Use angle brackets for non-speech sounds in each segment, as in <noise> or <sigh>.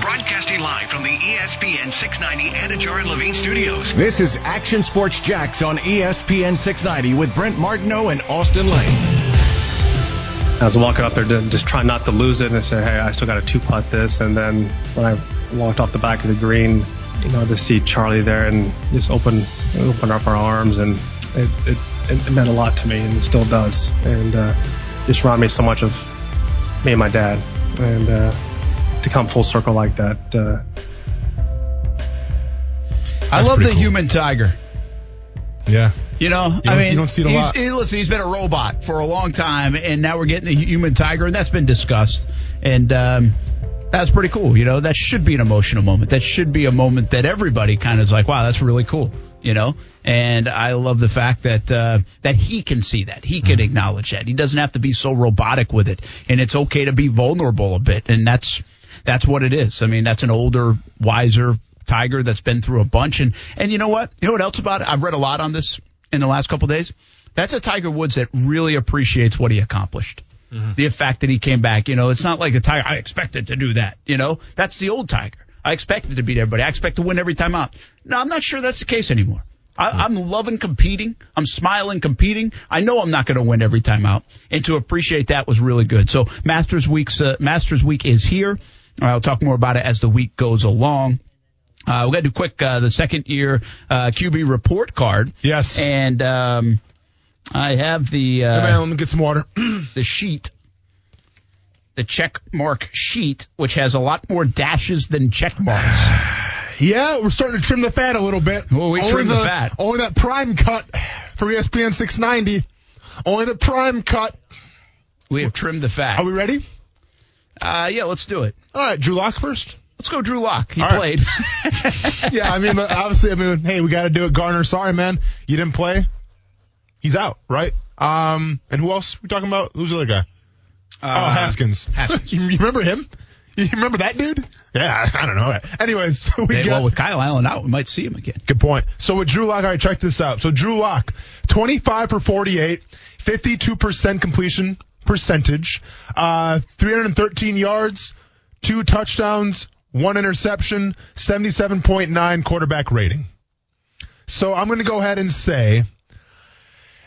Broadcasting live from the ESPN 690 Anajar and Levine studios. This is Action Sports Jax on ESPN 690 with Brent Martineau and Austin Lane. I was walking up there to just try not to lose it and I said, hey, I still got a two putt this. And then when I walked off the back of the green, you know, to see Charlie there and just open open up our arms and it, it, it meant a lot to me and it still does. And uh, just reminded me so much of me and my dad. And uh, to come full circle like that, uh, I love the human tiger. Yeah. You know, You I mean, you don't see it a he's, lot. he- listen, he's been a robot for a long time, and now we're getting the human tiger, and that's been discussed. And um, that's pretty cool. You know, that should be an emotional moment. That should be a moment that everybody kind of is like, wow, that's really cool. You know, and I love the fact that uh, that he can see that, he can acknowledge that. He doesn't have to be so robotic with it, and it's okay to be vulnerable a bit, and that's that's what it is. I mean, that's an older, wiser tiger that's been through a bunch, and and you know what? You know what else about it? I've read a lot on this in the last couple days. That's a Tiger Woods that really appreciates what he accomplished. The fact that he came back, you know, it's not like a Tiger. I expected to do that, you know. That's the old Tiger. I expected to beat everybody. I expect to win every time out. No, I'm not sure that's the case anymore. I, I'm loving competing. I'm smiling competing. I know I'm not going to win every time out, and to appreciate that was really good. So Masters week's uh, Masters week is here. I'll talk more about it as the week goes along. Uh, we got to do quick uh, the second year uh, QB report card. Yes. And um, I have the Hey, uh, man, let me get some water. <clears throat> the sheet, the check mark sheet, which has a lot more dashes than check marks. <sighs> yeah, we're starting to trim the fat a little bit. Well, we only trimmed the fat. Only that prime cut for ESPN 690. Only the prime cut. We have trimmed the fat. Are we ready? Uh, yeah, let's do it. All right, Drew Lock first. Let's go, Drew Lock. He All right. played. <laughs> yeah, I mean, obviously, I mean, hey, we got to do it. Gardner, sorry, man, you didn't play. He's out, right? Um, and who else we talking about? Who's the other guy? oh, Haskins. Uh, Haskins. <laughs> you remember him? You remember that dude? Yeah, <laughs> I don't know. Anyways, so we got. well, with Kyle Allen out, we might see him again. Good point. So with Drew Lock, all right, check this out. So Drew Lock, 25 for 48, 52% completion percentage, uh, 313 yards, two touchdowns, one interception, 77.9 quarterback rating. So I'm going to go ahead and say,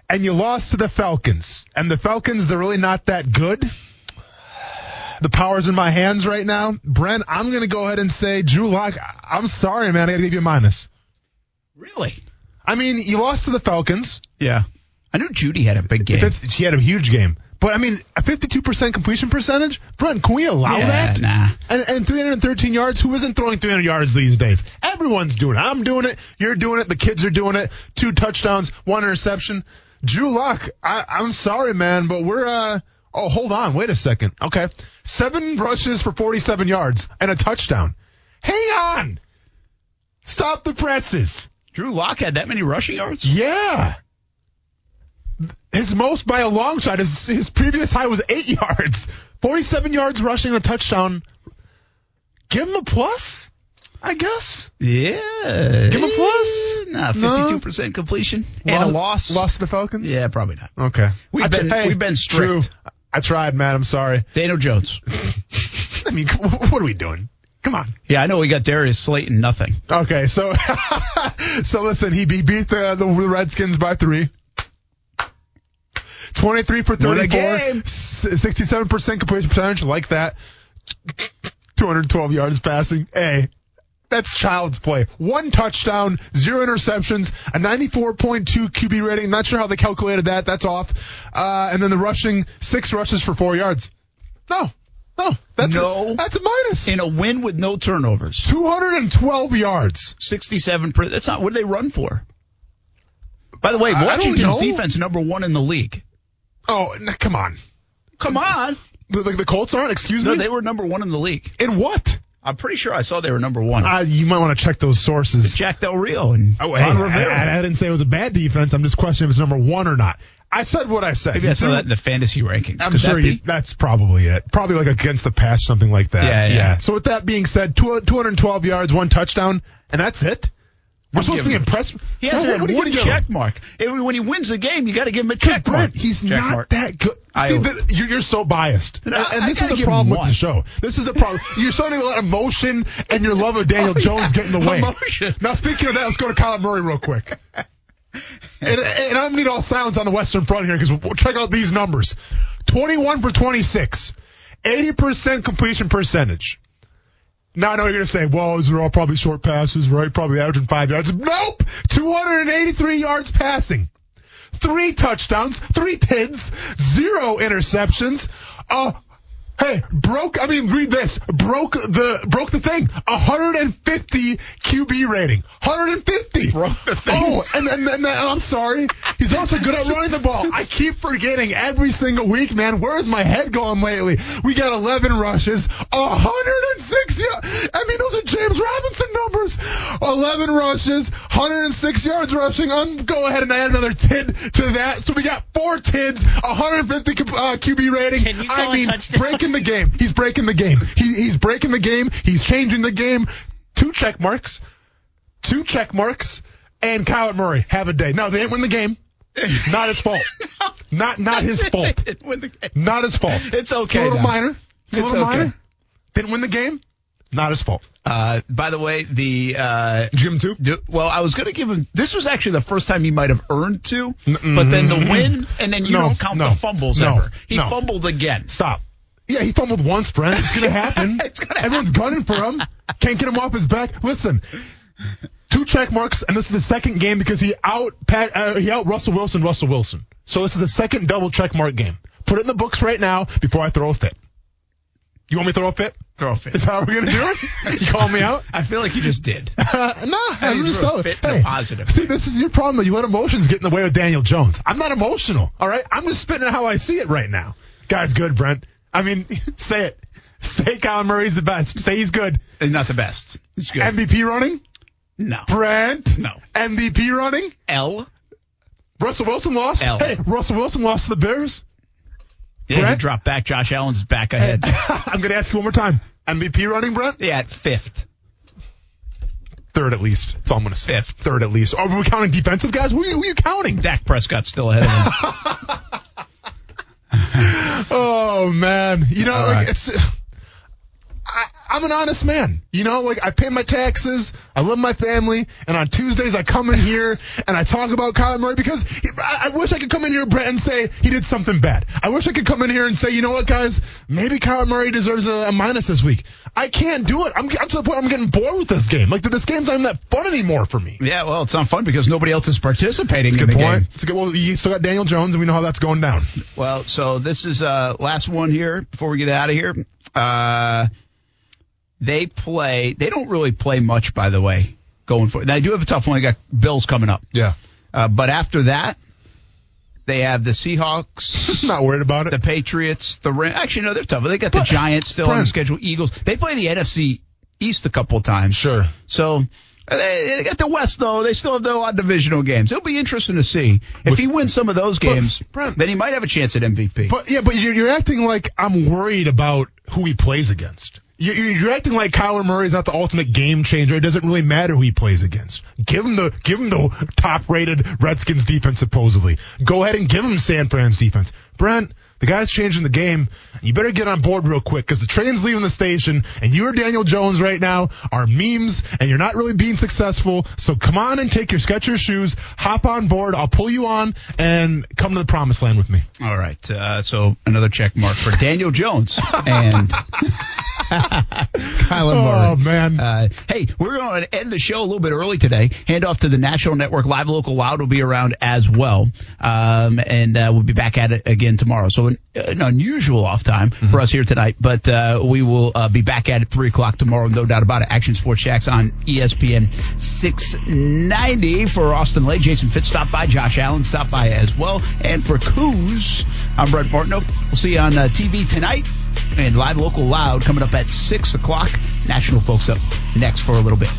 and you lost to the Falcons, and the Falcons, they're really not that good. The power's in my hands right now. Brent, I'm going to go ahead and say, Drew Lock, I'm sorry, man. I got to give you a minus. Really? I mean, you lost to the Falcons. Yeah. I knew Judy had a big game. Fifth- She had a huge game. But I mean, a 52% completion percentage? Brent, can we allow Yeah, that? nah. And, and 313 yards? Who isn't throwing 300 yards these days? Everyone's doing it. I'm doing it. You're doing it. The kids are doing it. Two touchdowns, one interception. Drew Lock, I, I'm sorry, man, but we're, uh, oh, hold on. Wait a second. Okay. Seven rushes for 47 yards and a touchdown. Hang on. Stop the presses. Drew Lock had that many rushing yards? Yeah. His most by a long shot. His his previous high was eight <laughs> yards. Forty-seven yards rushing a touchdown. Give him a plus, I guess. Yeah. Give him a plus? Nah, 52% completion. And a loss. Lost to the Falcons. Yeah, probably not. Okay. We've I been- hey, we've been True. I tried, man. I'm sorry. Daniel Jones. <laughs> I mean, what are we doing? Come on. Yeah, I know we got Darius Slayton, nothing. Okay, so <laughs> so listen, he be- beat the the Redskins by three. 23 for 34, game. 67% completion percentage, like that. 212 yards passing. Hey, that's child's play. One touchdown, zero interceptions, a 94.2 QB rating. Not sure how they calculated that. That's off. Uh, and then the rushing, six rushes for four yards. No, no, that's No. a, that's a minus. In a win with no turnovers. 212 yards. 67 per, that's not what did they run for. By the way, I- I don't Washington's defense number one in the league. Oh, n- come on. Come on. The, the, the Colts aren't? Excuse No, me? they were number one in the league. In what? I'm pretty sure I saw they were number one. Uh, you might want to check those sources. Jack Del Rio and Oh, hey, Ron I, Rivera. I- I didn't say it was a bad defense. I'm just questioning if it's number one or not. I said what I said. Maybe I You saw threw- that in the fantasy rankings. I'm Could sure that you, that's probably it. Probably like against the pass, something like that. Yeah, yeah. So with that being said, two- 212 yards, one touchdown, and that's it. We're supposed to be impressed. He Well, had what one gonna give him? check mark. When he wins a game, you got to give him a check mark. Brent, he's Check not mark. that good. See, the, you're, you're so biased, and, and this is the problem with the show. This is the problem. <laughs> you're starting to let emotion and your love of Daniel <laughs> Oh, Jones yeah. get in the way. Emotion. Now, speaking of that, let's go to Kyler Murray real quick. <laughs> and, and I need all silence on the Western Front here because we'll check out these numbers: 21 for 26, 80 percent completion percentage. Now I know you're going to say, well, these are all probably short passes, right? Probably averaging five yards. Nope! 283 yards passing. Three touchdowns, three pins, zero interceptions. Uh, hey, broke, I mean, read this. Broke the, broke the thing. 150 QB rating. 150. Broke the thing. Oh, and, and, and, I'm sorry. He's also good at running the ball. I keep forgetting every single week, man. Where is my head going lately? We got 11 rushes, 106 yards. I mean, those are James Robinson numbers. 11 rushes, 106 yards rushing. Um, go ahead and add another tid to that. So we got four tids, 150 uh, QB rating. Can you call I a mean, touchdown? Breaking the game. He's breaking the game. He, he's breaking the game. He's changing the game. Two check marks. Two check marks. And Kyler Murray have a day. No, they didn't win the game. <laughs> Not his fault. Not not his fault. Win the game. Not his fault. It's okay. It's okay. a little now. minor. It's, a little okay. minor. Didn't win the game. Not his fault. Uh, by the way, the uh, Did you give him two? do, well, I was going to give him. This was actually the first time he might have earned two, but then the win, and then you No, don't count no, the fumbles no, ever. He no. fumbled again. Stop. Yeah, he fumbled once, Brent. It's gonna <laughs> happen. It's gonna Everyone's gunning for him. Can't get him off his back. Listen, two check marks, and this is the second game because he out Pat, uh, he out Russell Wilson. Russell Wilson. So this is the second double check mark game. Put it in the books right now before I throw a fit. You want me to throw a fit? Throw a fit. Is that how we're gonna do it? <laughs> you call me out? I feel like you just did. Uh, <laughs> nah, I'm just telling- fit Hey, positive. See, this is your problem. Though. You let emotions get in the way of Daniel Jones. I'm not emotional. All right, I'm just spitting it how I see it right now. Guy's good, Brent. I mean, <laughs> say it. Say Kyler Murray's the best. Say he's good. And not the best. It's good. MVP running, no. Brent. No. MVP running. L. Russell Wilson lost. L. Hey, Russell Wilson lost to the Bears. Yeah, he dropped back. Josh Allen's back ahead. <laughs> I'm gonna ask you one more time. MVP running, Brent. yeah, at fifth. Third at least. That's all I'm gonna say. Fifth. Third at least. Are we counting defensive guys? Who are you, who are you counting? Dak Prescott's still ahead of him. <laughs> <laughs> Oh man, you know, like it's. I'm an honest man, you know. Like I pay my taxes, I love my family, and on Tuesdays I come in here and I talk about Kyler Murray because he- I, I wish I could come in here, Brett, and say he did something bad. I wish I could come in here and say, you know what, guys, maybe Kyler Murray deserves a, a minus this week. I can't do it. I'm, I'm to the point I'm getting bored with this game. Like this game's not even that fun anymore for me. yeah, well, it's not fun because nobody else is participating in Good the point. game. It's a good. Well, you still got Daniel Jones, and we know how that's going down. Well, so this is uh last one here before we get out of here. Uh they play they don't really play much by the way going for They do have a tough one. They got Bills coming up. Yeah, Uh but after that they have the Seahawks, <laughs> not worried about it. the Patriots, the Ram- actually no, they're tough. They got the But- Giants still on the schedule, Eagles. They play the NFC East a couple of times. Sure. So uh, they, they got the West though. They still have the odd divisional games. It'll be interesting to see if he wins some of those games. Brent- then he might have a chance at MVP. But yeah, but you're, you're acting like I'm worried about who he plays against. You- you- You're acting like Kyler Murray's not the ultimate game changer. It doesn't really matter who he plays against. Give him the give him the top rated Redskins defense supposedly. Go ahead and give him San Fran's defense. Brent, the guy's changing the game. You better get on board real quick because the train's leaving the station, and you or Daniel Jones right now are memes, and you're not really being successful. So come on and take your Skechers shoes, hop on board. I'll pull you on and come to the promised land with me. All right. Uh, so another check mark for Daniel Jones and <laughs> <laughs> Kyler Murray. Oh man. Uh, hey, we're going to end the show a little bit early today. Hand off to the National Network. Live Local Loud will be around as well. Um, and uh, we'll be back at it again tomorrow. So an, an unusual off time for us here tonight. But uh, we will uh, be back at it 3 o'clock tomorrow, no doubt about it. Action Sports Jax on ESPN 690 for Austin Lane. Jason Fitz stopped by. Josh Allen stopped by as well. And for Coos, I'm Brent Martineau. We'll see you on uh, TV tonight and live local loud coming up at 6 o'clock. National folks up next for a little bit.